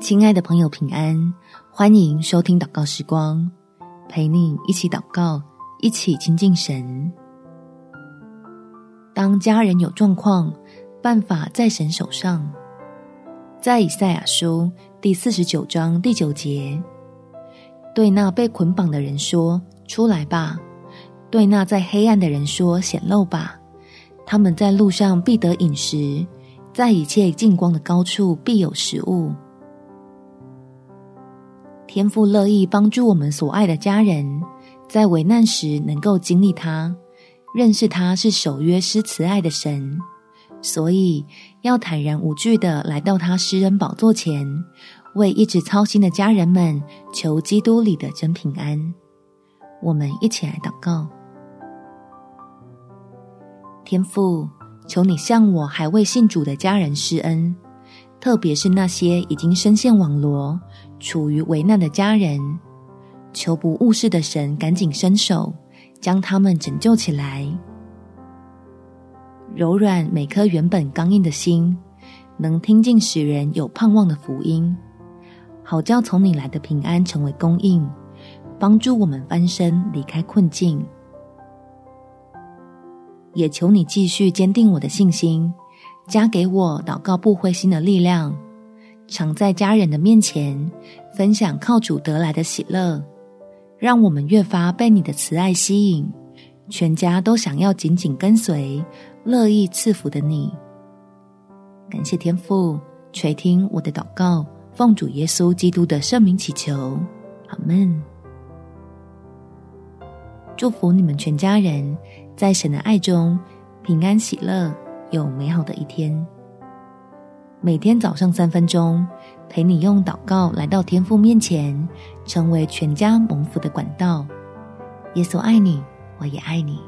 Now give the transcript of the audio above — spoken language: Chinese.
亲爱的朋友，平安！欢迎收听祷告时光，陪你一起祷告，一起亲近神。当家人有状况，办法在神手上。在以赛亚书第四十九章第九节，对那被捆绑的人说：“出来吧！”对那在黑暗的人说：“显露吧！”他们在路上必得饮食，在一切净光的高处必有食物。天父乐意帮助我们所爱的家人，在危难时能够经历他，认识他是守约施慈爱的神，所以要坦然无惧的来到他施恩宝座前，为一直操心的家人们求基督里的真平安。我们一起来祷告：天父，求你向我还未信主的家人施恩。特别是那些已经深陷网罗、处于危难的家人，求不误事的神赶紧伸手，将他们拯救起来，柔软每颗原本刚硬的心，能听进使人有盼望的福音，好叫从你来的平安成为供应，帮助我们翻身离开困境。也求你继续坚定我的信心。加给我祷告不灰心的力量，常在家人的面前分享靠主得来的喜乐，让我们越发被你的慈爱吸引，全家都想要紧紧跟随、乐意赐福的你。感谢天父垂听我的祷告，奉主耶稣基督的圣名祈求，阿门。祝福你们全家人在神的爱中平安喜乐。有美好的一天。每天早上三分钟，陪你用祷告来到天父面前，成为全家蒙福的管道。耶稣爱你，我也爱你。